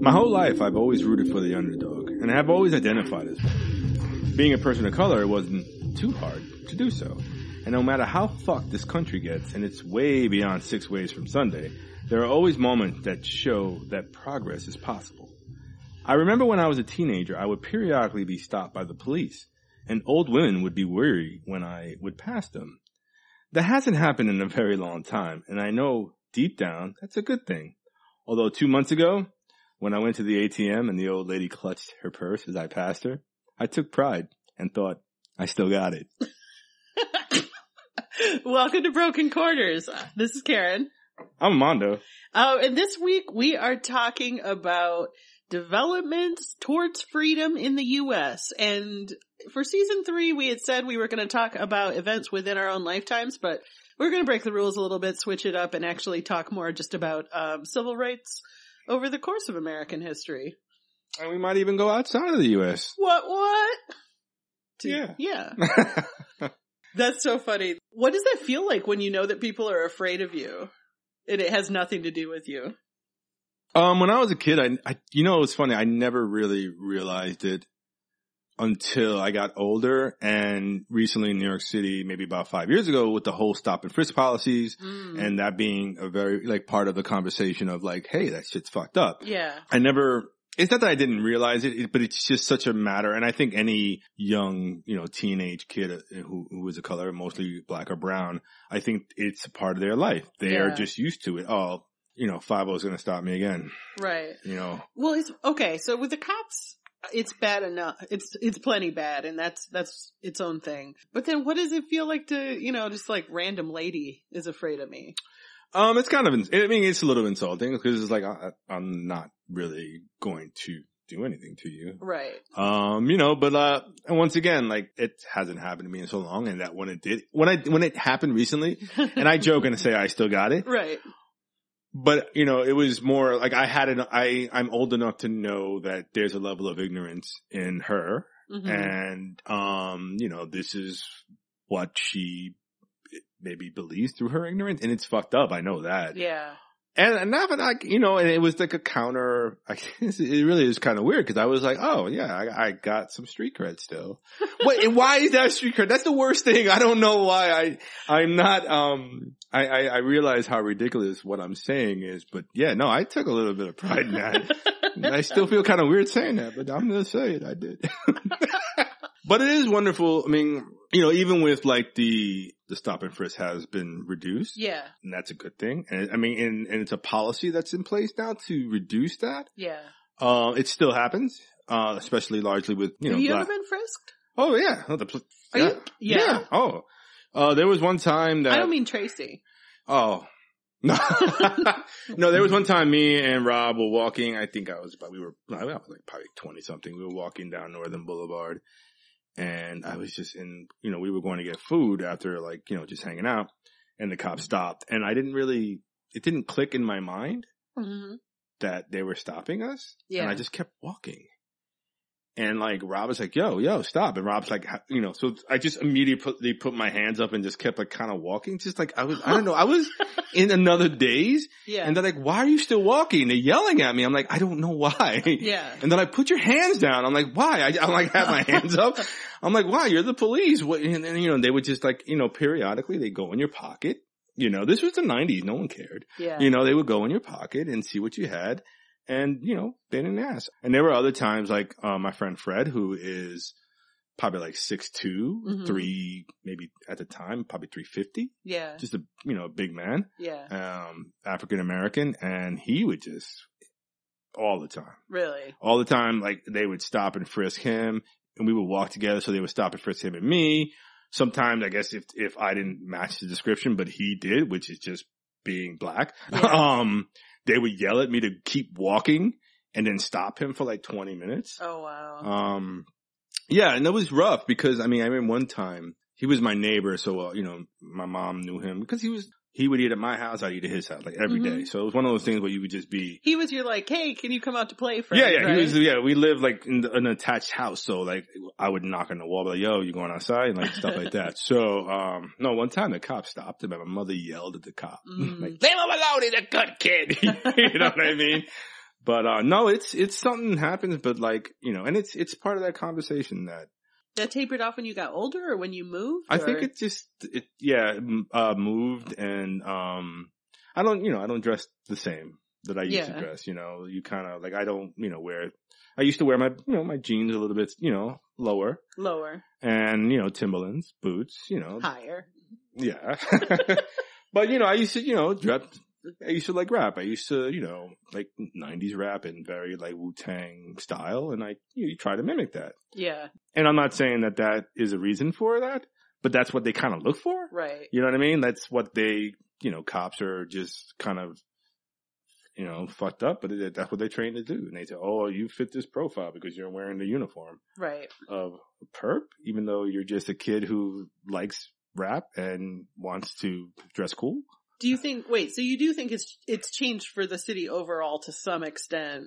My whole life, I've always rooted for the underdog, and I have always identified as one. Being a person of color, it wasn't too hard to do so. And no matter how fucked this country gets, and it's way beyond six ways from Sunday, there are always moments that show that progress is possible. I remember when I was a teenager, I would periodically be stopped by the police, and old women would be weary when I would pass them. That hasn't happened in a very long time, and I know deep down that's a good thing. Although two months ago, when I went to the ATM and the old lady clutched her purse as I passed her, I took pride and thought, I still got it. Welcome to Broken Quarters. This is Karen. I'm Mondo. Uh, and this week we are talking about developments towards freedom in the U.S. And for season three, we had said we were going to talk about events within our own lifetimes, but we're going to break the rules a little bit, switch it up, and actually talk more just about um, civil rights over the course of American history. And we might even go outside of the U.S. What, what? To- Yeah. Yeah. That's so funny. What does that feel like when you know that people are afraid of you? And it has nothing to do with you. Um, when I was a kid, I, I, you know, it was funny. I never really realized it until I got older and recently in New York City, maybe about five years ago with the whole stop and frisk policies Mm. and that being a very, like part of the conversation of like, hey, that shit's fucked up. yeah. I never, it's not that I didn't realize it, but it's just such a matter. And I think any young, you know, teenage kid uh, who, who is a color, mostly black or brown, I think it's a part of their life. They are just used to it. Oh, you know, 5 is going to stop me again. Right. You know, Well, it's okay. So with the cops, it's bad enough. It's it's plenty bad, and that's that's its own thing. But then, what does it feel like to you know just like random lady is afraid of me? um, it's kind of, I mean, it's a little insulting because it's like, I, I'm not really going to do anything to you. Right. Um, you know, but, uh, and once again, like it hasn't happened to me in so long and that when it did, when I, when it happened recently, and I joke and say I still got it, right. But you know, it was more like I had an I, I'm old enough to know that there's a level of ignorance in her Mhm. and, um, you know, this is what she maybe believes through her ignorance and it's fucked up. I know that. yeah. And, not but like, you know, and it was like a counter, I it really is kind of weird because I was like, oh yeah, I, I got some street cred still. Wait, why is that street cred? That's the worst thing. I don't know why I, I'm not, um, I, I, I realize how ridiculous what I'm saying is, but yeah, no, I took a little bit of pride in that. I still feel kind of weird saying that, but I'm going to say it. I did. but it is wonderful. I mean, you know, even with like the, the stop and frisk has been reduced yeah. and that's a good thing. And I mean, and, and it's a policy that's in place now to reduce that. Yeah. Uh, it still happens, uh, especially largely with, you know, Have you black- ever been frisked? oh yeah. Oh, the, pl- Are yeah. you? Yeah. Oh, uh, there was one time that, I don't mean Tracy. oh, no, no, there was one time me and Rob were walking. I think I was about, we were, I was like probably 20 something. We were walking down Northern Boulevard and I was just in, you know, we were going to get food after like, you know, just hanging out and the cop stopped and I didn't really, it didn't click in my mind Mm-hmm. that they were stopping us. Yeah. And I just kept walking. And like Rob was like, yo, yo, stop. And Rob's like, you know, so I just immediately put my hands up and just kept like kind of walking. Just like I was, I don't know, I was in another daze. Yeah. And they're like, why are you still walking? They're yelling at me. I'm like, I don't know why. yeah. And then I put your hands down. I'm like, why? I, I like have my hands up. I'm like, why? You're the police. What? And, and you know, they would just like, you know, periodically they go in your pocket. You know, this was the nineties. No one cared. Yeah. You know, they would go in your pocket and see what you had and, you know, they didn't ask. And there were other times like, uh, my friend Fred, who is probably like six Mhm. three, maybe at the time, probably 350, yeah. just a, you know, a big man, Yeah. um, African American. And he would just all the time, Really. all the time, like they would stop and frisk him and we would walk together. So they would stop and frisk him and me. Sometimes I guess if, if I didn't match the description, but he did, which is just being black, Yeah. um, they would yell at me to keep walking and then stop him for like 20 minutes. Oh wow. Um, yeah, and that was rough because I mean, I remember one time he was my neighbor. So, uh, you know, my mom knew him because he was, he would eat at my house. I'd eat at his house like every day. Mhm. So it was one of those things where you would just be, he was your like, hey, can you come out to play friend? yeah, yeah, right? he was, yeah, we lived like in the, an attached house. So like I would knock on the wall, be like, yo, you going outside? And like stuff like that. So, um, no, one time the cop stopped him and my mother yelled at the cop, Mm. like, leave him alone. He's a good kid. you know what I mean? But uh no, it's it's something happens, but like you know, and it's it's part of that conversation that That tapered off when you got older or when you moved? I think it just it yeah uh moved and um I don't you know I don't dress the same that I used Yeah. to dress. You know, you kind of like I don't you know wear. I used to wear my you know my jeans a little bit you know lower lower, and you know Timberlands, boots. You know, higher. yeah. but you know I used to you know dress. I used to like rap. I used to, you know, like '90s rap and very like Wu Tang style, and I you, you try to mimic that. Yeah, And I'm not saying that that is a reason for that, but that's what they kind of look for. right. You know what I mean? That's what they, you know, cops are just kind of, you know, fucked up, but it, that's what they train to do. And they say, oh, you fit this profile because you're wearing the uniform Right. of perp, even though you're just a kid who likes rap and wants to dress cool. Do you think, wait, so you do think it's, it's changed for the city overall to some extent?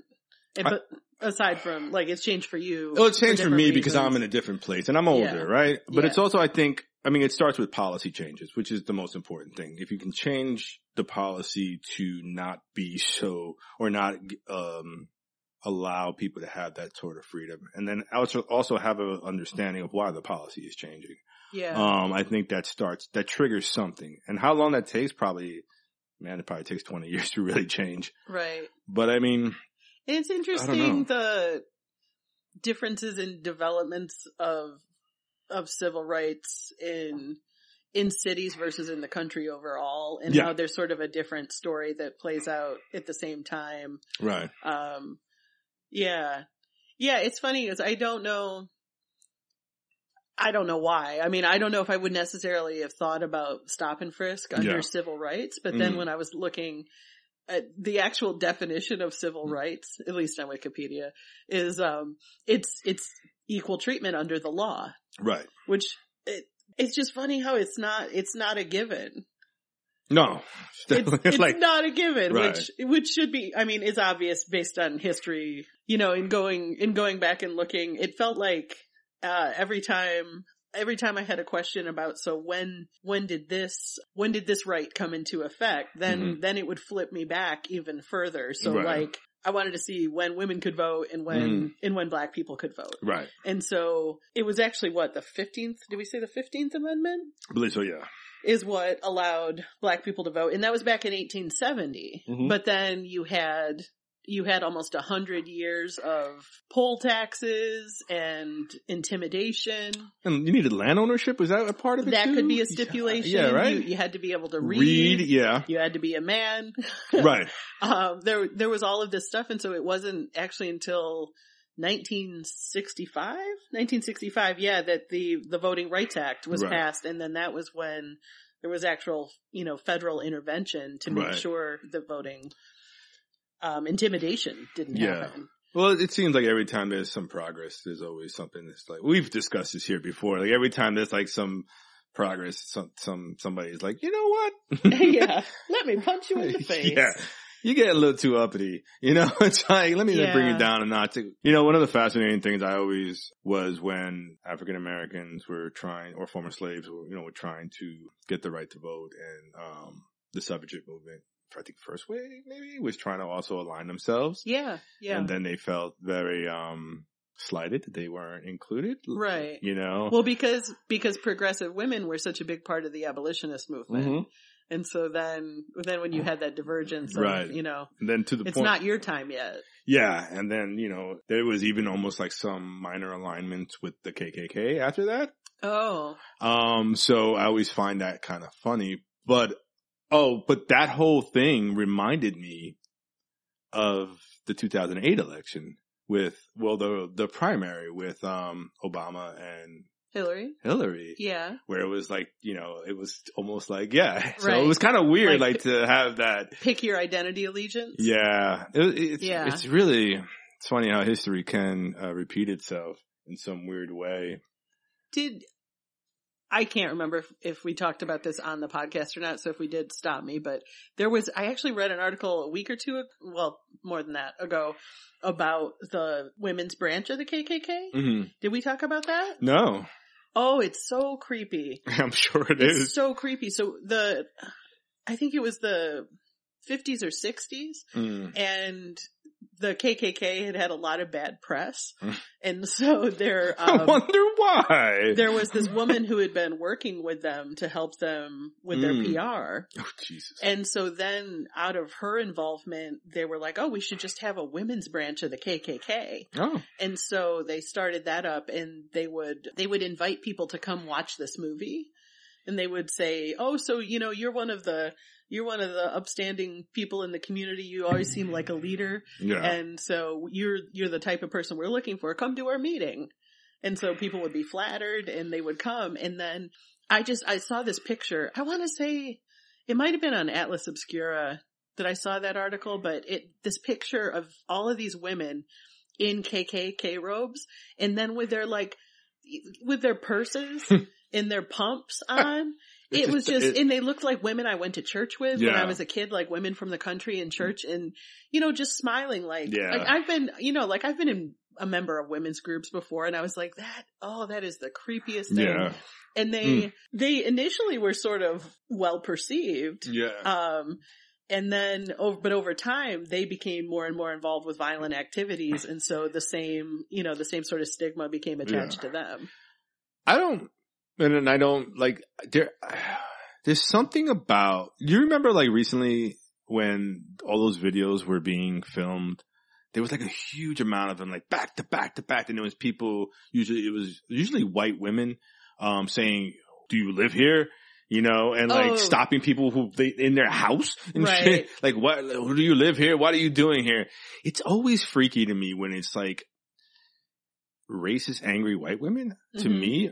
And, I- but aside from, like, it's changed for you. Well, it's changed for different me because. I'm in a different place and I'm older, Yeah. right? But Yeah. it's also, I think, I mean, it starts with policy changes, which is the most important thing. If you can change the policy to not be so, or not, um, allow people to have that sort of freedom. And then also, also have an understanding of why the policy is changing. Yeah. Um, I think that starts, that triggers something. And how long that takes probably, man, it probably takes 20 years to really change. right. But I mean, It's interesting the differences in developments of of civil rights in in cities versus in the country overall and Yeah. how there's sort of a different story that plays out at the same time. right. Um yeah. Yeah, it's funny because I don't know I don't know why. I mean, I don't know if I would necessarily have thought about stop and frisk under Yeah. civil rights, but then Mm. when I was looking at the actual definition of civil Mm. rights, at least on Wikipedia, is um it's it's equal treatment under the law, Right. which it it's just funny how it's not it's not a given. No. It's, it's like, not a given, Right. which which should be. I mean, it's obvious based on history. You know, in going in going back and looking, it felt like uh, every time every time I had a question about so when when did this when did this right come into effect? Then then it would flip me back even further. So Mm-hmm. Right. like. I wanted to see when women could vote and when Mhm. and when black people could vote. right. And so it was actually what the 15th, did we say the 15th amendment? I believe so, yeah. Is what allowed black people to vote. And that was back in 1870. Mhm. But then you had, you had almost a hundred years of poll taxes and intimidation. And you needed land ownership? Was that a part of it That too? could be a stipulation. Yeah, right? You, you had to be able to read. Read, yeah. You had to be a man. right. Um, there, there was all of this stuff. And so it wasn't actually until 1965, 1965, yeah, that the, the Voting Rights Act was Right. passed. And then that was when there was actual, you know, federal intervention to make Right. sure the voting, um, intimidation didn't Yeah. happen. Well, it seems like every time there's some progress, there's always something that's like, we've discussed this here before. Like every time there's like some progress, some, some, somebody's like, you know what? yeah. Let me punch you in the face. Yeah. You get a little too uppity, you know, it's like, let me just bring it down a notch. You know, one of the fascinating things I always was when African Americans were trying, or former slaves were, you know, were trying to get the right to vote and, um, the suffragette movement, I think first wave maybe, was trying to also align themselves. Yeah. Yeah. And then they felt very, um, slighted that they weren't included. Right. You know? Well, because, because progressive women were such a big part of the abolitionist movement. Mhm. And so then, then when you had that divergence of, Right. you know, And then to the it's point. not your time yet. Yeah, and then, you know, there was even almost like some minor alignment with the KKK after that. Oh, Um, so I always find that kind of funny. But, oh, but that whole thing reminded me of the 2008 election with, well, the, the primary with, um, Obama and Hillary. Hillary. Yeah. Where it was like, you know, it was almost like, yeah. So Right. it was kind of weird, Like- like, to have that. Pick your identity allegiance. Yeah. It, it's, Yeah. it's really, it's funny how history can uh, repeat itself in some weird way. Did, I can't remember if, if we talked about this on the podcast or not. So if we did, stop me. But there was, I actually read an article a week or two, well, more than that ago about the women's branch of the KKK. hmm Did we talk about that? No, Oh, it's so creepy. I'm sure it it's is. so creepy. So the, I think it was the 50s or 60s Mm. and the KKK had had a lot of bad press, Mm. and so there I um, wonder why. there was this woman who had been working with them to help them with their Mm. PR. oh Jesus. And so then out of her involvement, they were like, oh, we should just have a women's branch of the KKK. oh. And so they started that up and they would, they would invite people to come watch this movie. And they would say, oh, so, you know, you're one of the, you're one of the upstanding people in the community. You always seem like a leader. Yeah. And so you're, you're the type of person we're looking for. Come to our meeting. And so people would be flattered and they would come. And then I just, I saw this picture. I want to say it might have been on Atlas Obscura that I saw that article, but it, this picture of all of these women in KKK robes and then with their like, with their purses and their pumps on. It was just, it- and they looked like women I went to church with when I was a kid, like women from the country in church and, you know, just smiling like, Yeah. like I've been, you know, like I've been in a member of women's groups before and I was like that, oh, that is the creepiest thing. yeah. And they, Mm. they initially were sort of well perceived. Yeah. Um, and then, over, but over time, they became more and more involved with violent activities, and so the same, you know, the same sort of stigma became attached to them. I don't, and then I don't like there. There's something about you remember like recently when all those videos were being filmed. There was like a huge amount of them, like back to back to back, and there was people. Usually, it was usually white women, um, saying, "Do you live here?" You know, and like Oh. stopping people who they in their house and Right. shit. Like, what? Who do you live here? What are you doing here? It's always freaky to me when it's like racist, angry white women. To Mhm. me,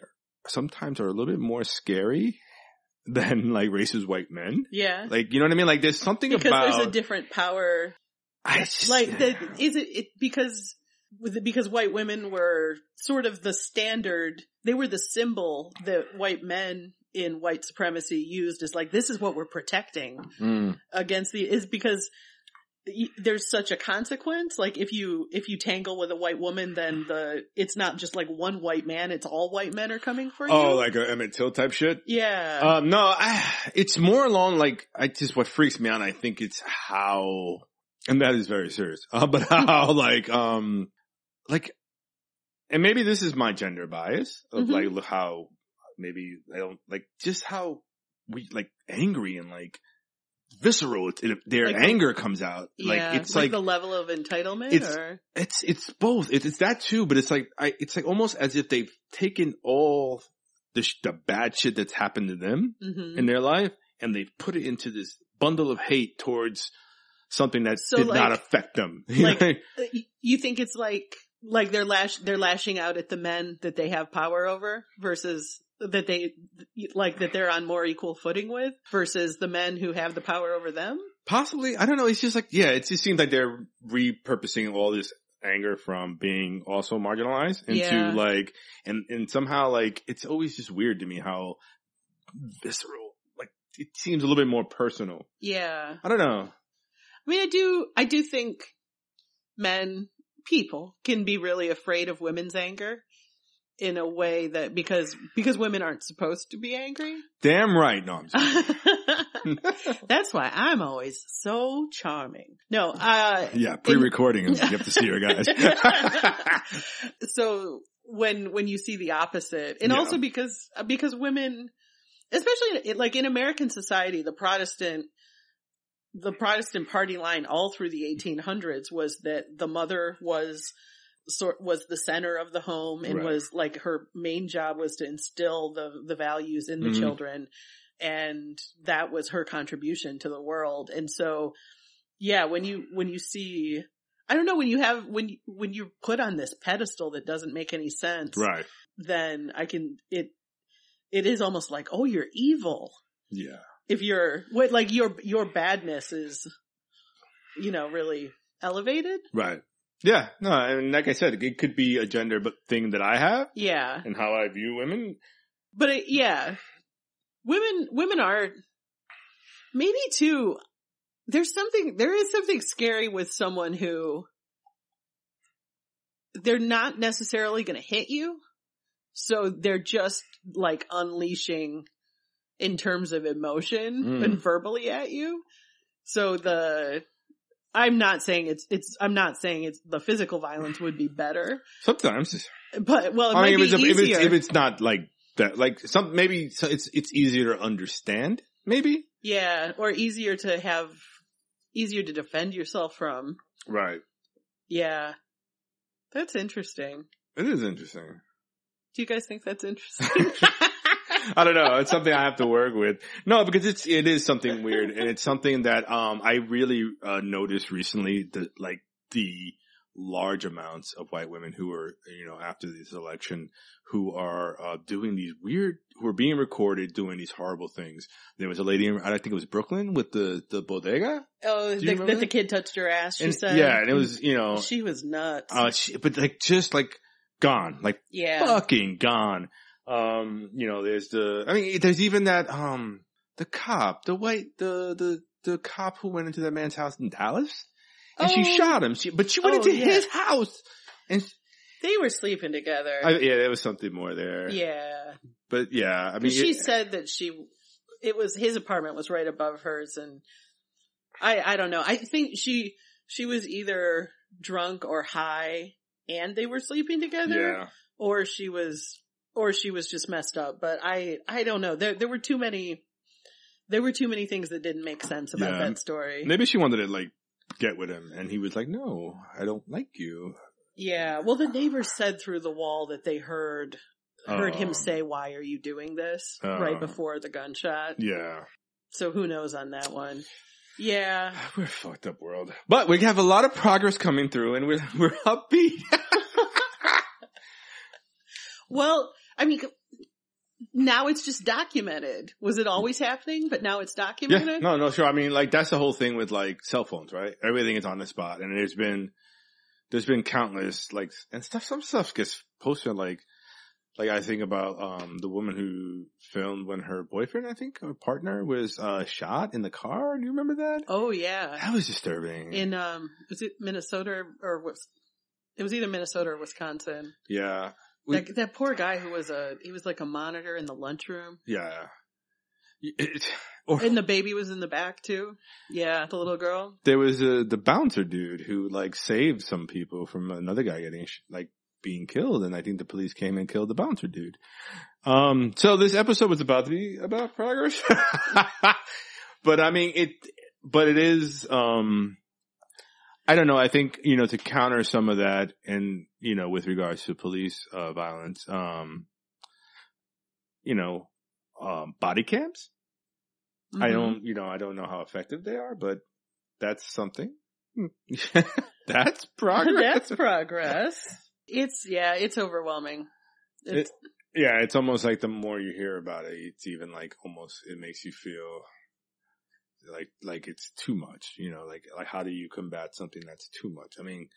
sometimes are a little bit more scary than like racist white men. Yeah, Like, you know what I mean? Like, there's something because about there's a different power. I just- Like, the, is it, it because because white women were sort of the standard. They were the symbol that white men in white supremacy used as like this is what we're protecting. Mm, against the is because there's such a consequence. Like if you if you tangle with a white woman, then the it's not just like one white man; it's all white men are coming for you. oh, like a Emmett Till type shit. yeah, Um, no, I, it's more along like I just what freaks me out. I think it's how, and that is very serious. Uh, but how like um like, and maybe this is my gender bias of Mhm. like how maybe I don't like just how we like angry and like visceral it, it- their Like anger comes out. Like yeah. it's like the level of entitlement, It's- or it's it's both. It's it's that too, but it's like I it's like almost as if they've taken all the sh- the bad shit that's happened to them Mhm. in their life and they've put it into this bundle of hate towards something that So, did not affect them. like- you think it's like like they're lash they're lashing out at the men that they have power over versus that they like that they're on more equal footing with versus the men who have the power over them. Possibly, I don't know. It's just like yeah, it just seems like they're repurposing all this anger from being also marginalized into Yeah. like and and somehow like it's always just weird to me how visceral like it seems a little bit more personal. Yeah. I don't know. I mean, I do, I do think men, people can be really afraid of women's anger in a way that because, because women aren't supposed to be angry. Damn right. No, I'm That's why I'm always so charming. No, uh, Yeah, pre-recording. you have to see her guys. so when when you see the opposite, and Yeah. also because because women, especially like in American society, the Protestant the Protestant party line all through the 1800s was that the mother was sort was the center of the home and Right. was like her main job was to instill the the values in the Mhm. children and that was her contribution to the world and so yeah when you when you see I don't know when you have when you, when you're put on this pedestal that doesn't make any sense right. then I can it it is almost like oh you're evil Yeah. if you're what like your your badness is you know really elevated Right. Yeah. No, and like I said, it could be a gender but thing that I have yeah and how I view women. but it, yeah women women are maybe too there's something there is something scary with someone who they're not necessarily going to hit you so they're just like unleashing in terms of emotion Mm. and verbally at you so the I'm not saying it's it's. I'm not saying it's the physical violence would be better, Sometimes, but well, it I might mean, if be it's, if it's if it's not like that, like some maybe it's it's easier to understand. Maybe yeah, or easier to have, easier to defend yourself from. right. Yeah, that's interesting. It is interesting. Do you guys think that's interesting? I don't know. It's something I have to work with. No, because it's it is something weird, and it's something that um I really uh, noticed recently that like the large amounts of white women who are you know after this election who are uh, doing these weird who are being recorded doing these horrible things. There was a lady in I think it was Brooklyn with the the bodega. oh, the, that the kid touched her ass. She And- said, yeah, and it was you know she was nuts. uh she, but like just like gone like yeah, fucking gone. Um, you know, there's the, I mean, there's even that, um, the cop, the white, the, the, the cop who went into that man's house in Dallas and she Oh. shot him. She, but she went Oh, into yeah. his house and they were sleeping together. I, yeah, there was something more there. yeah, But yeah, I mean, she it- said that she, it was his apartment was right above hers, and I, I don't know. I think she, she was either drunk or high, and they were sleeping together, yeah, or she was, or she was just messed up. But I, I don't know. There, there were too many, there were too many things that didn't make sense about Yeah. that story. maybe she wanted to like get with him and he was like, no, I don't like you. Yeah. Well, the neighbors said through the wall that they heard heard Oh. him say, "Why are you doing this?" Oh. right before the gunshot. Yeah. So who knows on that one? Yeah. We're a fucked up world. But we have a lot of progress coming through and we're, we're upbeat. Well, I mean, now it's just documented. Was it always happening? But now it's documented. Yeah, no, no, sure. I mean, like that's the whole thing with like cell phones, right? Everything is on the spot, and there's been, there's been countless like and stuff. Some stuff gets posted like, like I think about um the woman who filmed when her boyfriend, I think, or partner was uh shot in the car. Do you remember that? Oh yeah. That was disturbing. In um, was it Minnesota or was it was either Minnesota or Wisconsin? yeah, We- that, that poor guy who was a he was like a monitor in the lunchroom, yeah. It, or and the baby was in the back too. Yeah, the little girl. there was a the bouncer dude who like saved some people from another guy getting like being killed, and I think the police came and killed the bouncer dude. Um, so this episode was about to be about progress, but I mean it, but it is. Um, I don't know. I think you know to counter some of that, and you know with regards to police uh, violence, um, you know, um, body cams. I Mhm. don't, you know, I don't know how effective they are, but that's something. that's progress. That's progress. It's yeah, it's overwhelming. It's, yeah, it's almost like the more you hear about it, it's even like almost it makes you feel like like it's too much. You know, like like how do you combat something that's too much? I mean,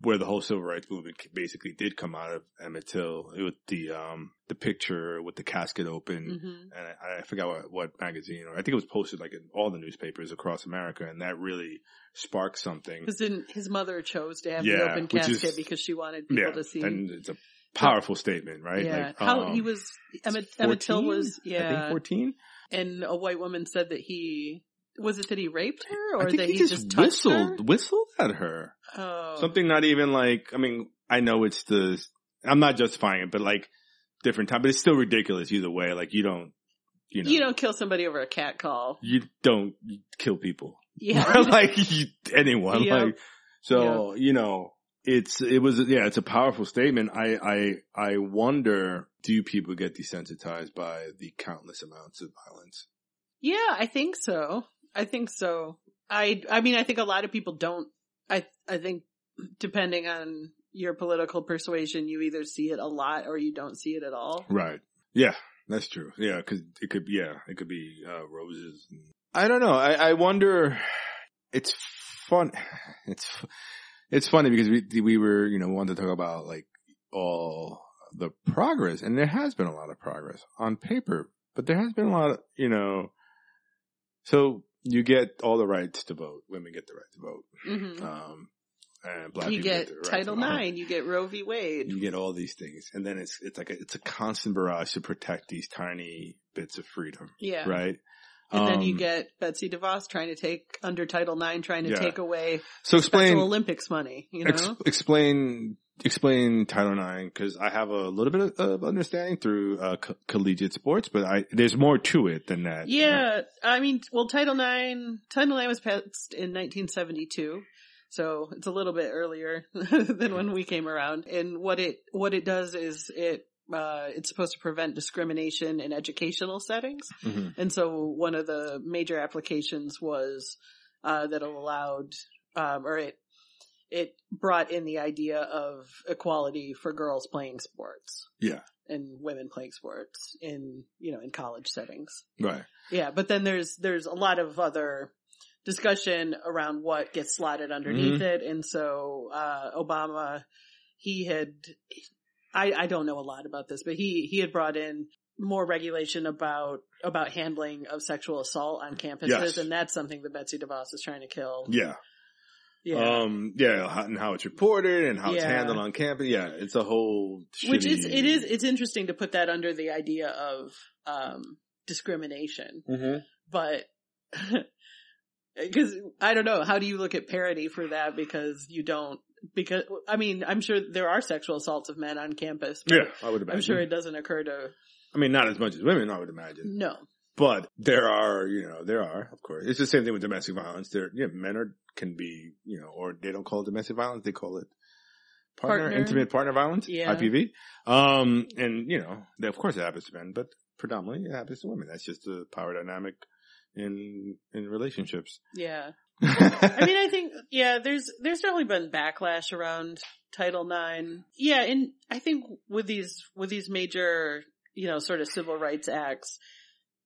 where the whole civil rights movement basically did come out of Emmett Till with the um the picture with the casket open. mhm. and I, I forgot what, what magazine, or I think it was posted like in all the newspapers across America, and that really sparked something. Because then his mother chose to have Yeah, the open casket is- because she wanted people Yeah, to see. and it's a powerful statement, right? yeah, Like, how um, he was. Emmett, Emmett Till 14? was. Yeah, fourteen. And a white woman said that he was it that he raped her or that he, he, just, just, whistled, her. whistled at her. Oh, Something not even like. I mean, I know it's the. I'm not justifying it, but like different time, but it's still ridiculous either way. Like you don't, you know, you don't kill somebody over a cat call. you don't kill people. Yeah, like you, anyone. Yep. Like so, you know, it's it was yeah, it's a powerful statement. I I I wonder, do people get desensitized by the countless amounts of violence? Yeah, I think so. I think so. I I mean, I think a lot of people don't. I I think depending on your political persuasion, you either see it a lot or you don't see it at all. Right. Yeah, that's true. Yeah, because it could yeah, it could be uh, roses. I don't know. I I wonder. It's fun. It's it's funny because we we were you know wanted to talk about like all the progress, and there has been a lot of progress on paper, but there has been a lot of you know. So you get all the rights to vote. Women get the right to vote. hmm Um, and black you people get the right Title to vote. You get Roe v. Wade. You get all these things, and then it's it's like a, it's a constant barrage to protect these tiny bits of freedom, Yeah, right? And then you Um, get Betsy DeVos trying to take under Title IX, trying to Yeah. take away So explain, Special Olympics money. You know, ex- explain, explain Title IX because I have a little bit of, understanding through uh, co- collegiate sports, but I there's more to it than that. yeah. I mean, well, Title IX, Title IX was passed in 1972. So it's a little bit earlier than when we came around. And what it, what it does is it, uh, it's supposed to prevent discrimination in educational settings. Mhm. And so one of the major applications was, uh, that allowed, um, or it, it brought in the idea of equality for girls playing sports. Yeah. And women playing sports in, you know, in college settings. Right. Yeah, but then there's, there's a lot of other discussion around what gets slotted underneath it. And so, uh, Obama, he had, I, I don't know a lot about this, but he, he had brought in more regulation about, about handling of sexual assault on campuses. Yes. And that's something that Betsy DeVos is trying to kill. Yeah. Yeah. Um, yeah, and how it's reported and how it's handled on campus. Yeah, it's a whole Which is, it is, it's interesting to put that under the idea of, um, discrimination. Mhm. but because I don't know, how do you look at parody for that? Because you don't, because I mean, I'm sure there are sexual assaults of men on campus. Yeah, I would imagine. I'm sure it doesn't occur to I mean, not as much as women, I would imagine. no. But there are, you know, there are, of course. It's the same thing with domestic violence. There, yeah, men are, can be, you know, or they don't call it domestic violence, they call it partner, Partner. intimate partner violence, Yeah. IPV. Um, and, you know, they, of course it happens to men, but predominantly it happens to women. That's just the power dynamic in, in relationships. Yeah. I mean, I think, yeah, there's, there's certainly been backlash around Title IX. Yeah. And I think with these, with these major, you know, sort of civil rights acts,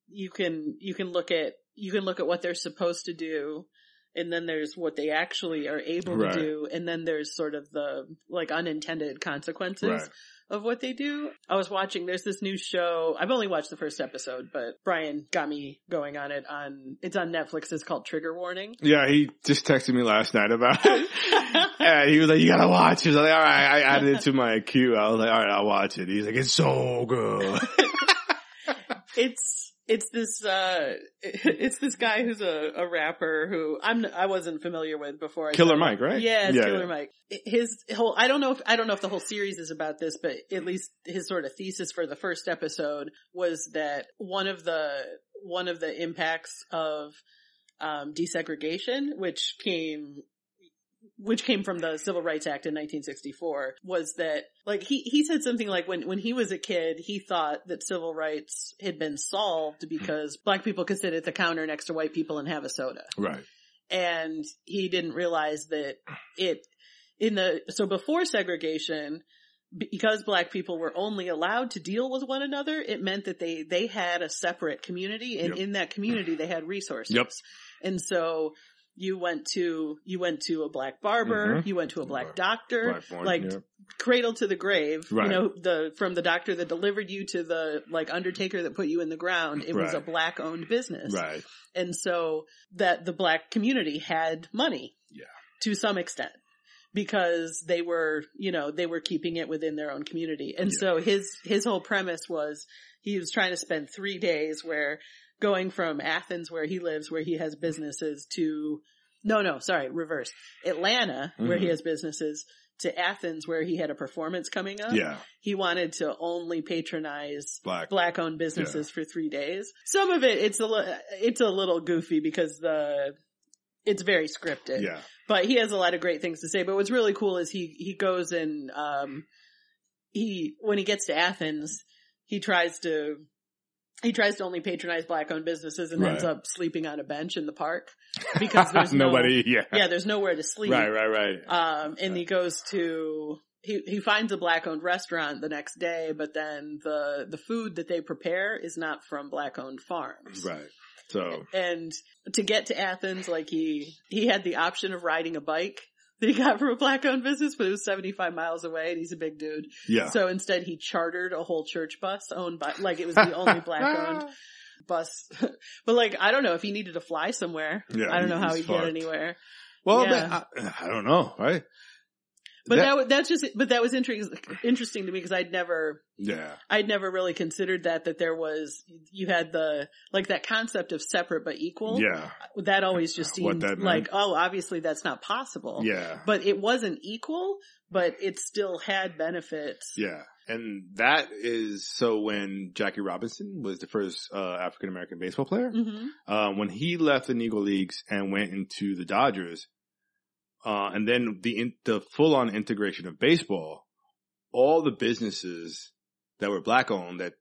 you can, you can look at, you can look at what they're supposed to do. And then there's what they actually are able Right. to do. And then there's sort of the, like, unintended consequences Right. Of what they do. I was watching, there's this new show. I've only watched the first episode, but Brian got me going on it on, it's on Netflix. It's called Trigger Warning. Yeah, he just texted me last night about it. and he was like, you gotta watch it. I was like, alright, I added it to my queue. I was like, alright, I'll watch it. He's like, it's so good. it's it's this uh it's this guy who's a, a rapper who I'm I wasn't familiar with before. I Killer Mike, right? Yeah, it's Yeah, Killer yeah. Mike. His whole I don't know if I don't know if the whole series is about this, but at least his sort of thesis for the first episode was that one of the one of the impacts of um desegregation, which came which came from the Civil Rights Act in 1964, was that, like, he, he said something like when, when he was a kid, he thought that civil rights had been solved hmm. because black people could sit at the counter next to white people and have a soda. right. And he didn't realize that it, in the, so before segregation, because black people were only allowed to deal with one another, it meant that they, they had a separate community and Yep. in that community they had resources. Yep. And so you went to, you went to a black barber, Mhm. you went to a black Black- doctor, Blackborn, like yeah. cradle to the grave, Right. you know, the, from the doctor that delivered you to the, like, undertaker that put you in the ground, it was a black owned business. Right. And so that the black community had money. Yeah. To some extent. Because they were, you know, they were keeping it within their own community. And Yeah. so his, his whole premise was he was trying to spend three days where going from Athens where he lives, where he has businesses to, no, no, sorry, reverse. Atlanta, where he Mhm. has businesses to Athens where he had a performance coming up. Yeah. He wanted to only patronize Black. black owned businesses for three days. Some of it, it's a, li- it's a little goofy because the, it's very scripted, Yeah. but he has a lot of great things to say. But what's really cool is he, he goes and, um, he, when he gets to Athens, he tries to, he tries to only patronize black owned businesses and ends up sleeping on a bench in the park because there's no- nobody. Yeah. yeah, there's nowhere to sleep. Right. Right. Right. Um, and he goes to, he, he finds a black owned restaurant the next day, but then the, the food that they prepare is not from black owned farms. right. So And to get to Athens, like he, he had the option of riding a bike that he got from a black owned business, but it was 75 miles away and he's a big dude. yeah. So instead he chartered a whole church bus owned by, like it was the only black owned bus. but like, I don't know if he needed to fly somewhere. Yeah, I don't know how he'd get anywhere. Well, Yeah. man, I, uh, I don't know, right? But That- that, that's just, but that was interesting, interesting to me because I'd never, yeah, I'd never really considered that, that there was, you had the, like that concept of separate but equal. yeah, That always just seemed like, oh, obviously that's not possible. yeah, But it wasn't equal, but it still had benefits. yeah. And that is so when Jackie Robinson was the first uh, African American baseball player. hmm uh, when he left the Negro Leagues and went into the Dodgers, uh, and then the in, the full on integration of baseball, all the businesses that were black owned that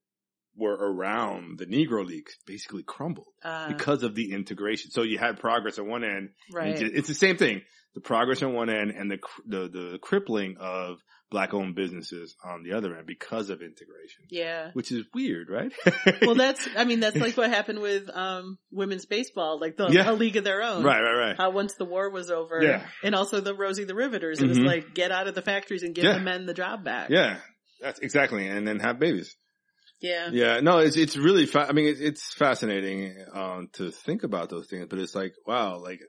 were around the Negro Leagues basically crumbled Uh, because of the integration. So you had progress on one end. right. It's the same thing. The progress on one end and the, the, the crippling of black owned businesses on the other end because of integration, Yeah. which is weird, right? Well, that's, I mean, that's like what happened with, um, women's baseball, like the, Yeah. a league of their own. right, right, right. How once the war was over, Yeah. and also the Rosie the Riveters, it was Mhm. like get out of the factories and give Yeah. the men the job back. Yeah, that's exactly, and then have babies. Yeah. Yeah, no, it's it's really. Fa- I mean, it, it's fascinating um, to think about those things, but it's like, wow, like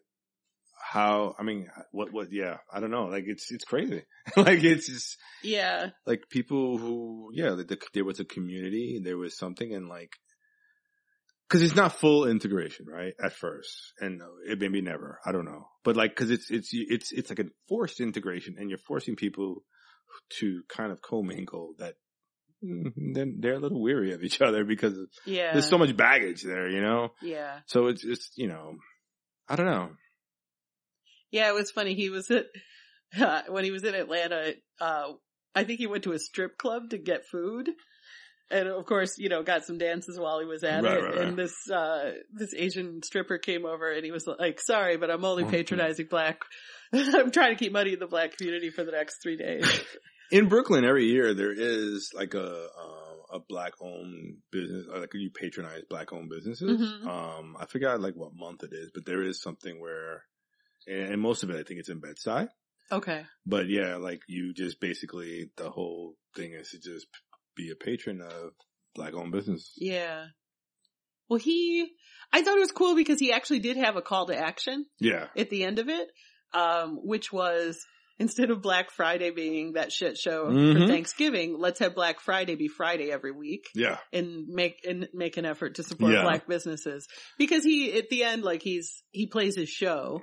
how? I mean, what? What? Yeah, I don't know. Like it's it's crazy. like it's just Yeah. like people who, yeah, like the, there was a community, there was something, and like. Cause it's not full integration, right? At first. And it maybe never. I don't know. But like, cause it's, it's, it's, it's like a forced integration and you're forcing people to kind of commingle that mm, then they're a little weary of each other because Yeah. there's so much baggage there, you know? yeah. So it's, it's, you know, I don't know. Yeah, it was funny. He was at, when he was in Atlanta, uh, I think he went to a strip club to get food. And of course, you know, got some dances while he was at Right, it. right, right. And this, uh, this Asian stripper came over and he was like, sorry, but I'm only Mhm. patronizing black. I'm trying to keep money in the black community for the next three days. In Brooklyn, every year there is like a, um, a black owned business, like you patronize black owned businesses. Mhm. Um, I forgot like what month it is, but there is something where, and most of it I think it's in Bed-Stuy. Okay. But yeah, like you just basically, the whole thing is to just be a patron of black owned business. Yeah. Well, he, I thought it was cool because he actually did have a call to action Yeah. at the end of it, um, which was instead of Black Friday being that shit show for Mhm. Thanksgiving, let's have Black Friday be Friday every week Yeah. and make and make an effort to support Yeah. black businesses because he at the end like he's he plays his show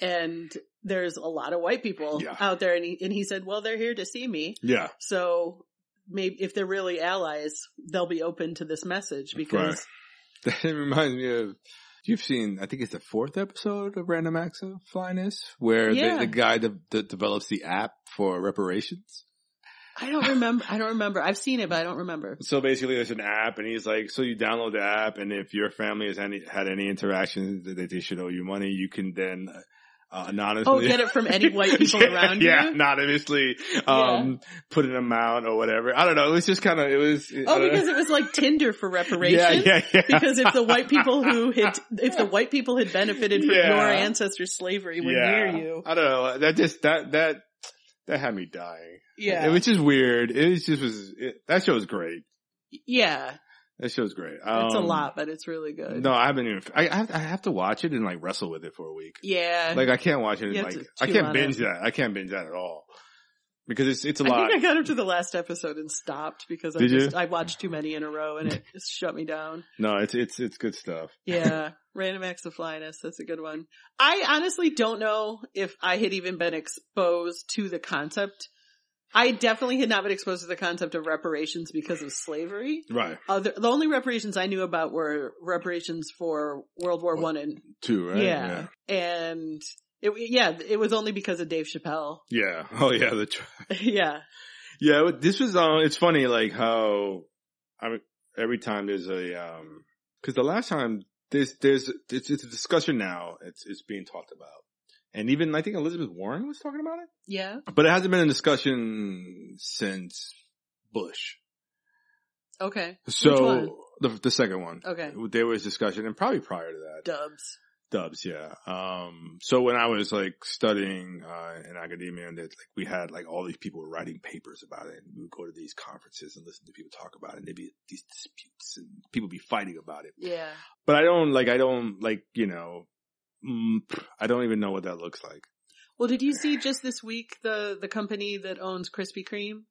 and there's a lot of white people Yeah. out there and he and he said well they're here to see me Yeah. so maybe if they're really allies they'll be open to this message because That reminds me of you've seen. I think it's the fourth episode of Random Acts of Flyness, where Yeah. the, the guy that, that develops the app for reparations. I don't remember I don't remember I've seen it but I don't remember So basically, there's an app, and he's like, so you download the app, and if your family has any had any interactions that they should owe you money, you can then. Uh, anonymously. oh get it from any white people yeah, around you? yeah, anonymously, um, put an amount or whatever. I don't know. It was just kind of, it was. oh because it was like Tinder for reparations yeah, yeah, yeah. because if the white people who had if the white people had benefited from Yeah. your ancestors' slavery were near you, I don't know. That just that that that had me dying. yeah, It was just weird. It was just was it, that show was great. yeah, That show was great. it's a Um, lot, but it's really good. No, I haven't even. I I have, I have to watch it and like wrestle with it for a week. yeah, Like I can't watch it. Like I can't binge it. that. I can't binge that at all because it's it's a I lot. think I got up to the last episode and stopped because I Did you? just I watched too many in a row and it just shut me down. no, it's it's it's good stuff. Yeah, Random Acts of Flyness, that's a good one. I honestly don't know if I had even been exposed to the concept. I definitely had not been exposed to the concept of reparations because of slavery. Right. Other, the only reparations I knew about were reparations for World War One and two, right. yeah. and it yeah it was only because of Dave Chappelle. Yeah. Yeah. Oh yeah. The. Yeah, Yeah, this was uh it's funny like how I mean every time there's a um cuz the last time there's there's it's, it's a discussion now it's it's being talked about. And even I think Elizabeth Warren was talking about it, yeah, but it hasn't been a discussion since Bush. okay, So the the second one. okay, There was discussion and probably prior to that. Dubs. Dubs, yeah. Um, so when I was like studying, uh, in academia and that like we had like all these people were writing papers about it and we would go to these conferences and listen to people talk about it and there'd be these disputes and people be fighting about it. Yeah, But I don't like, I don't like, you know, mm, I don't even know what that looks like. Well, did you see just this week the the company that owns Krispy Kreme?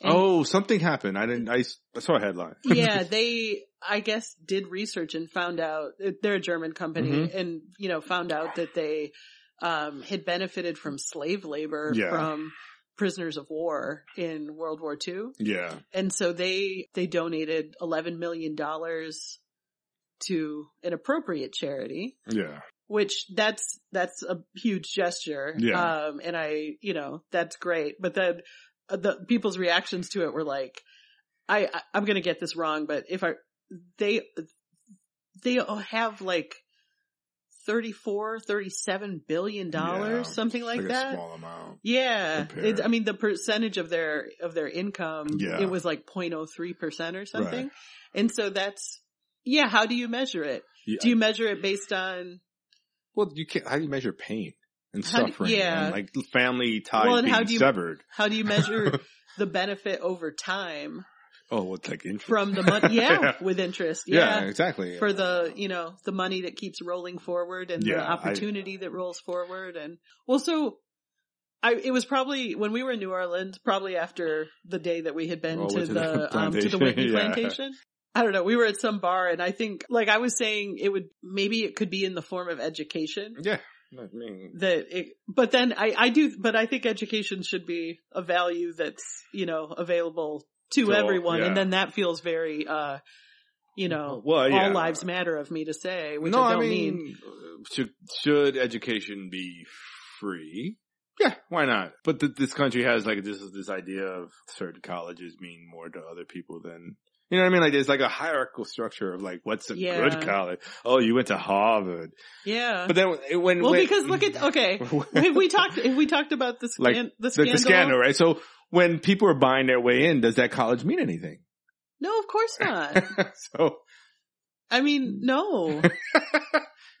And- Oh, something happened. I didn't. I, I saw a headline. yeah, they I guess did research and found out they're a German company Mhm. and you know found out that they um had benefited from slave labor Yeah. from prisoners of war in World War II. yeah. And so they they donated 11 million dollars to an appropriate charity Yeah. Which that's that's a huge gesture. Yeah. Um, and I, you know, that's great. But then uh, the people's reactions to it were like, I, I I'm gonna get this wrong, but if I they they have like 34, 37 billion dollars, Yeah. something like, a that. small amount. Yeah, it, I mean the percentage of their of their income, Yeah. it was like 0.03 percent or something, Right. and so that's yeah. How do you measure it? Yeah. Do you measure it based on well, you can't. How do you measure pain and How do- suffering? yeah. And like family ties Well, being how do you- severed. How do you measure the benefit over time Oh, what's like interest? from the money? Yeah, Yeah. with interest. yeah, Yeah. exactly. For the, you know, the money that keeps rolling forward and Yeah, the I- opportunity that rolls forward. And well, so I, it was probably when we were in New Orleans, probably after the day that we had been Oh, to the, the um, to the. Whitney Yeah. plantation. I don't know. We were at some bar and I think, like I was saying, it would, maybe it could be in the form of education. yeah, I mean, that it, but then I, I do, but I think education should be a value that's, you know, available to all- everyone. yeah. And then that feels very, uh, you know, well, yeah. all lives matter of me to say, which no, I don't I mean. mean, should should education be free? Yeah, why not? But th- this country has like this this idea of certain colleges mean more to other people than you know what I mean. Like there's like a hierarchical structure of like what's a Yeah. good college. Oh, you went to Harvard, Yeah. but then when, well, when- because look at, okay. We talked, if we talked about the, Like, scan, the scandal. the scandal, right? So when people are buying their way in, does that college mean anything? No, of course not. so I mean, no.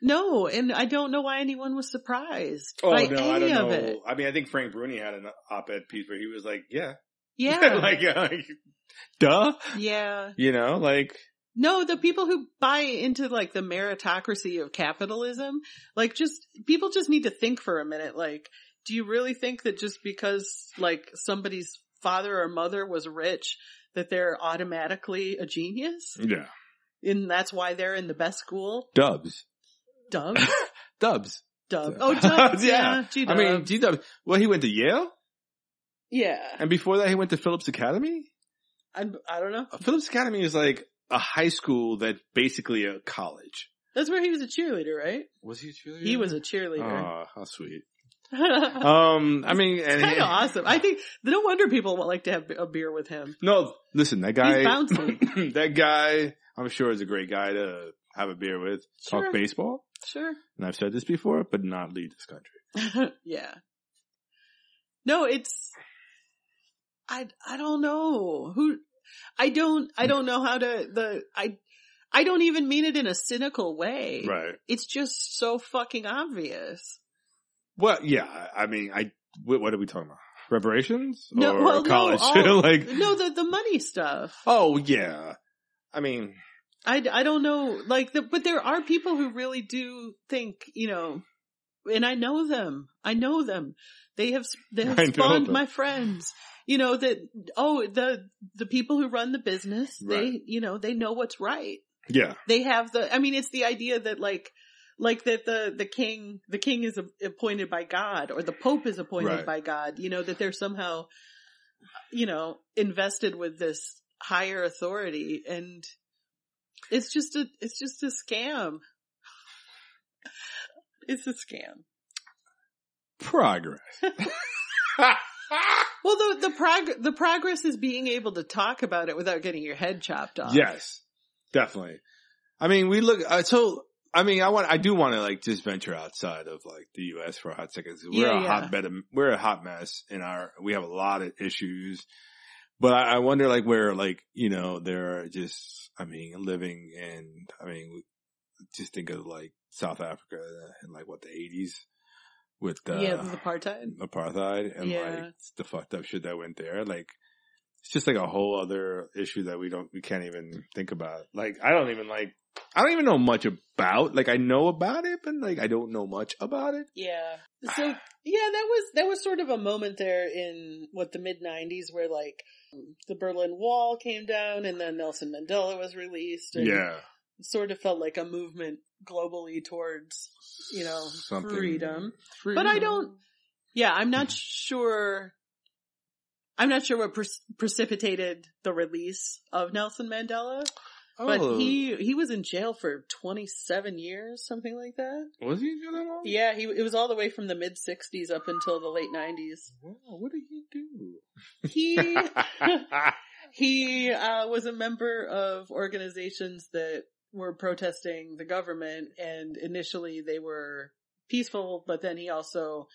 No, and I don't know why anyone was surprised Oh by no, any I don't of know. it. I mean, I think Frank Bruni had an op-ed piece where he was like, "Yeah, Yeah. like, uh, like, duh," yeah. you know, like, No, the people who buy into like the meritocracy of capitalism, like just, people just need to think for a minute. Like, do you really think that just because like somebody's father or mother was rich, that they're automatically a genius? yeah, And that's why they're in the best school? Dubs, Dubs? Dubs. Dub. Oh, Dubs. Yeah. yeah. I mean, G Dubs. Well, he went to Yale, yeah. and before that, he went to Phillips Academy. I, I don't know. Uh, Phillips Academy is like a high school that's basically a college. That's where he was a cheerleader, right? Was he a cheerleader? He was a cheerleader. Oh, how sweet. Um, I mean, and kind of awesome. I think no wonder people would like to have a beer with him. No, listen, that guy, He's bouncy. that guy, I'm sure is a great guy to have a beer with, Sure. talk baseball. Sure. And I've said this before, but not lead this country. yeah. No, it's I I don't know. Who I don't I don't know how to the I I don't even mean it in a cynical way. Right. It's just so fucking obvious. Well, yeah, I mean, I, what, are we talking about? Reparations? No, or well, no, college? all- like, No, the the money stuff. oh yeah. I mean, I, I don't know, like, the, but there are people who really do think, you know, and I know them. I know them. They have, they have spawned my friends. You know, that, oh, the, the people who run the business, they, you know, they know what's right. yeah, They have the, I mean, it's the idea that like, like that the, the king, the king is appointed by God or the pope is appointed Right. by God, you know, that they're somehow, you know, invested with this higher authority and it's just a, it's just a scam. It's a scam. progress. Well, the, the prog, the progress is being able to talk about it without getting your head chopped off. yes, definitely. I mean, we look, uh, so, I mean, I want, I do want to like just venture outside of like the U.S. for a hot second. We're Yeah, a yeah. hotbed of, we're a hot mess in our, we have a lot of issues. But I, I wonder like where like, you know, there are just, I mean, living and I mean, just think of like South Africa in like what the eighties with the yeah, the apartheid. apartheid and Yeah. like the fucked up shit that went there. Like it's just like a whole other issue that we don't, we can't even think about. Like I don't even like I don't even know much about. Like I know about it, but like I don't know much about it. Yeah. So yeah, that was that was sort of a moment there in what the mid '90s where like the Berlin Wall came down and then Nelson Mandela was released. And Yeah, sort of felt like a movement globally towards you know Something- freedom. But I don't. Yeah, I'm not sure. I'm not sure what pre- precipitated the release of Nelson Mandela, but Oh, he he was in jail for 27 years, something like that. was he in jail that long? Yeah, he it was all the way from the mid 60s up until the late 90s. Wow, what did he do? He he uh, was a member of organizations that were protesting the government, and initially they were peaceful, but then he also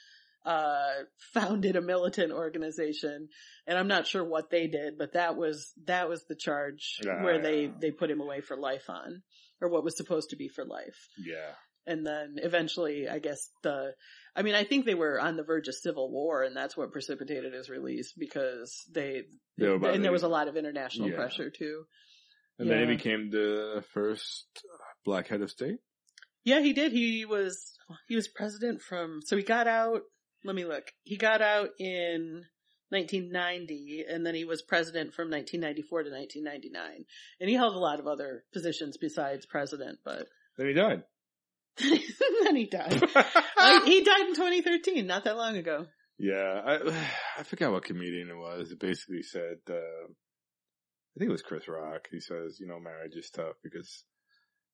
uh founded a militant organization and i'm not sure what they did but that was that was the charge Yeah, where they yeah. they put him away for life on or what was supposed to be for life yeah, and then eventually i guess the i mean i think they were on the verge of civil war and that's what precipitated his release because they They and there was a lot of international Yeah. pressure too and then he became the first black head of state. yeah he did he was he was president from so he got out let me look he got out in 1990 and then he was president from 1994 to 1999 and he held a lot of other positions besides president but Then he died. then he died Uh, he died in 2013 not that long ago Yeah, I I forgot what comedian it was. It basically said, uh, I think it was Chris Rock. He says, you know, marriage is tough because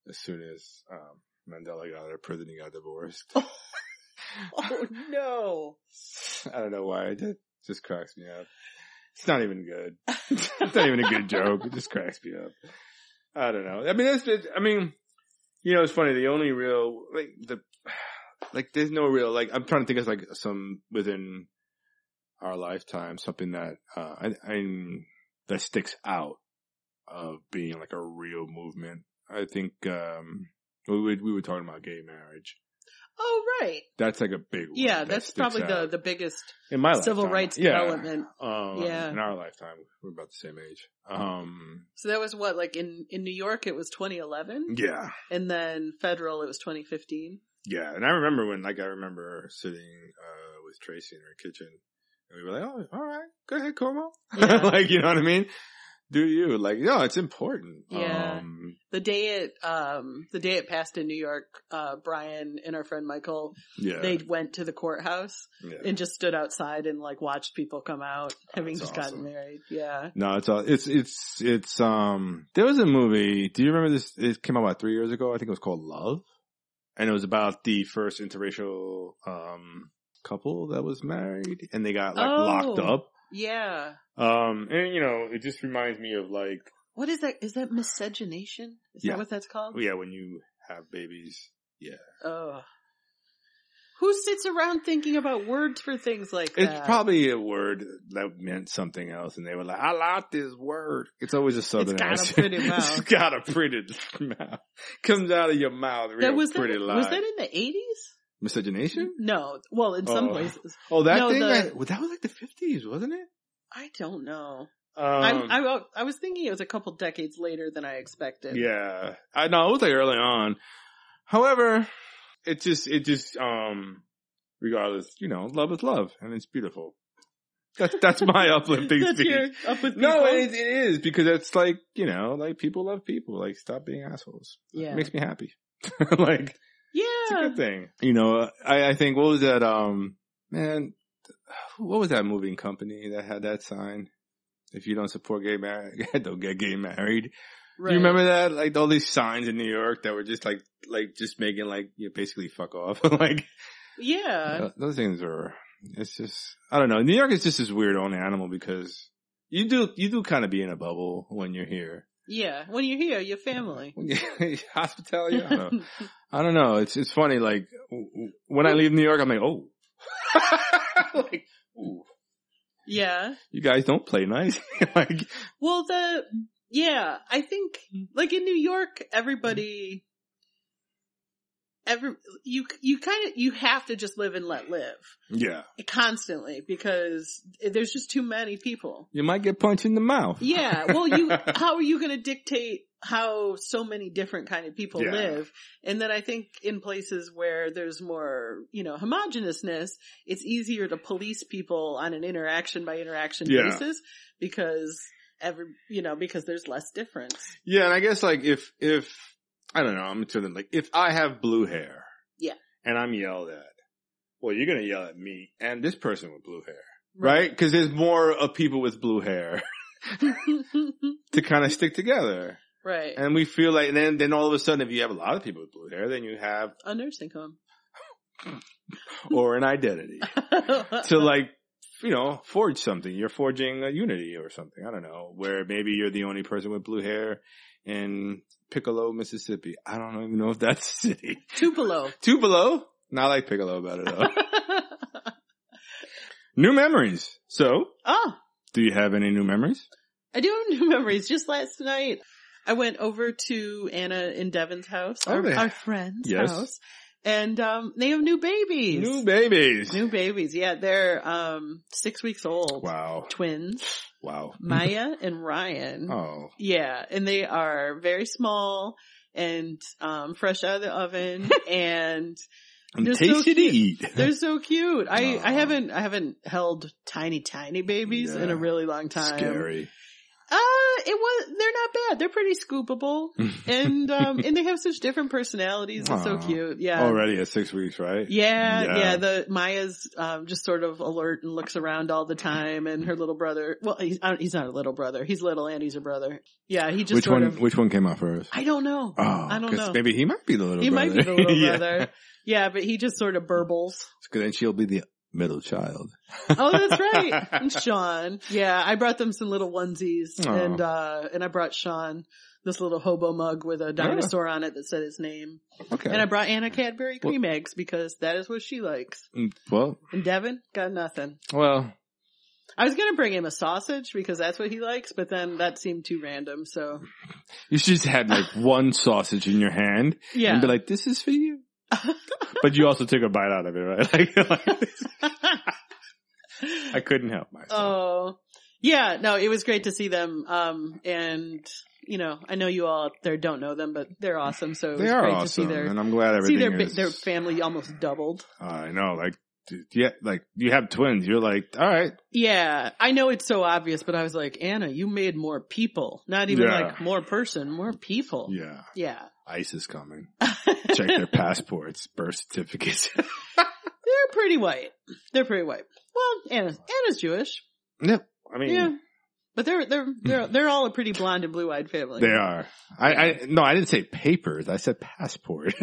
as soon as um, Mandela got out of prison, he got divorced. oh no I don't know why. It just- just cracks me up. It's not even good. it's not even a good joke. It just cracks me up. I don't know. I mean, that's, it- I mean, you know, it's funny. The only real, like, the, like, there's no real, like, I'm trying to think of like some within our lifetime, something that, uh, I, I, that sticks out of being like a real movement. I think, um, we were, we were talking about gay marriage. Oh, right. That's like a big one. Yeah, that that's sticks probably the, the biggest in my civil lifetime. rights Yeah. development. Um, Yeah. in our lifetime, we're about the same age. Um, So that was what, like in, in New York, it was 2011, yeah, and then federal, it was 2015. yeah. And I remember when, like, I remember sitting uh with Tracy in her kitchen, and we were like, "Oh, all right, go ahead, Cuomo." Yeah. like, you know what I mean? Do you like? No, it's important. Yeah. Um, The day it, um, the day it passed in New York, uh, Brian and our friend Michael, yeah. they went to the courthouse yeah. and just stood outside and like watched people come out having that's just gotten married. Yeah. No, it's all, it's, it's, it's, um, there was a movie. Do you remember this? It came out about three years ago. I think it was called Love. And it was about the first interracial, um, couple that was married and they got like Oh. locked up. Yeah. Um, and you know, it just reminds me of like, What is that? Is that miscegenation? Is Yeah. that what that's called? yeah, when you have babies. Yeah. Oh. Who sits around thinking about words for things like It's probably a word that meant something else and they were like, I like this word. It's always a southern got a accent. pretty it's mouth. got a pretty mouth. Comes out of your mouth real that was pretty that, loud. was that in the eighties? Miscegenation? No. Well, in some Oh. places. Oh, that No, thing? the- I- well, that was like the 50s, wasn't it? I don't know. Um, I, I I was thinking it was a couple decades later than I expected. yeah. I know, it was like early on. However, it just, it just, um, regardless, you know, love is love and it's beautiful. That's, that's my uplifting That's speech. your up with No, it, it is because it's like, you know, like people love people. Like stop being assholes. Yeah. It makes me happy. like it's a yeah. good thing. You know, I, I think what was that, um, man, what was that moving company that had that sign? If you don't support gay marriage, don't get gay married. Right. You remember that? Like all these signs in New York that were just like, like just making like, you know, basically fuck off. like Yeah. th- those things are, it's just, I don't know. New York is just this weird own animal because you do, you do kind of be in a bubble when you're here. Yeah. When you're here, your family. Hospitality, I don't know. I don't know. It's, it's funny. Like when I leave New York, I'm like, oh, like, ooh, yeah. you guys don't play nice. like, Well, the yeah, I think like in New York, everybody, every you you kind of you have to just live and let live yeah, constantly because there's just too many people. you might get punched in the mouth. Yeah, well, you how are you going to dictate how so many different kind of people Yeah. live. And then I think in places where there's more, you know, homogeneousness, it's easier to police people on an interaction by interaction Yeah. basis because every, you know, because there's less difference. Yeah, and I guess like if if I don't know, I'm to them like if I have blue hair, Yeah. and I'm yelled at, well, you're gonna yell at me and this person with blue hair, right? Because there's more of people with blue hair to kind of stick together, right. and we feel like, and then then all of a sudden, if you have a lot of people with blue hair, then you have A nursing home. or an identity to like. You know, forge something. You're forging a unity or something. I don't know. Where maybe you're the only person with blue hair in Piccolo, Mississippi. I don't even know if that's a city. Tupelo. Tupelo. Not like Piccolo better though. new memories. So, oh, do you have any new memories? I do have new memories. Just last night, I went over to Anna and Devin's house, Oh, our, our friend's Yes. house, and um, they have new babies. New babies. New babies. Yeah, they're um, six weeks old. Wow. Twins, Wow. Maya and Ryan. Oh. Yeah, and they are very small and um, fresh out of the oven, and They're so tasty to cute. eat. they're so cute. I I haven't I haven't held tiny tiny babies in a really long time. Scary. Uh, it was, they're not bad. They're pretty scoopable. And, um, and they have such different personalities. It's so cute. Yeah. Already at six weeks, right? Yeah, Yeah. yeah, The Maya's um, just sort of alert and looks around all the time, and her little brother. Well, he's I don't- he's not a little brother. He's little, and he's a brother. Yeah, he just Which sort one? of. Which one came out first? I don't know. Oh, I don't know. Maybe he might be the little. he brother. might be the little Yeah. brother. Yeah, but he just sort of burbles. Because then she'll be the middle child. Oh, that's right. And Sean. Yeah, I brought them some little onesies, Aw. and uh, and I brought Sean this little hobo mug with a dinosaur on it that said his name. Okay. And I brought Anna Cadbury cream eggs because that is what she likes. Mm, well, And Devin got nothing. well, I was gonna bring him a sausage because that's what he likes, but then that seemed too random. So you should just had like one sausage in your hand yeah, and be like, "This is for you." But you also took a bite out of it, right? Like, like, I couldn't help myself. oh yeah, no, it was great to see them. Um, and you know, I know you all out there don't know them, but they're awesome. So it was they are great awesome, to see their and I'm glad everything. see their is. their family almost doubled. I know, like, yeah, like you have twins. You're like, all right, Yeah, I know it's so obvious, but I was like, Anna, you made more people, not even Yeah. like more person, more people. yeah, Yeah. ICE is coming. Check their passports, birth certificates. They're pretty white. They're pretty white. Well, Anna's, Anna's Jewish. yep. I mean, Yeah. But they're, they're, hmm. they're, they're all a pretty blonde and blue eyed family. they are. I, I, no, I didn't say papers. I said passport.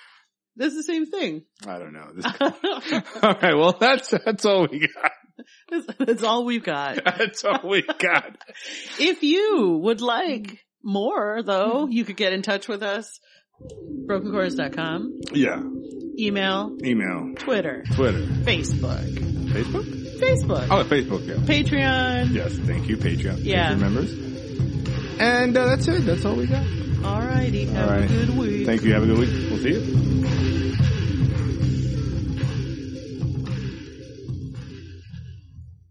That's the same thing. I don't know. This, all right. Well, that's, that's all we got. that's, that's all we've got. That's all we got. If you would like more though, you could get in touch with us. BrokenChorus.com, Yeah. email, Email, Twitter, Twitter, Facebook, Facebook. Facebook, Oh, Facebook. Yeah. Patreon. Yes. Thank you, Patreon. Yeah. Patreon members. And uh, that's it. That's all we got. Alrighty, have All right. a good week. Thank you. Have a good week. We'll see you.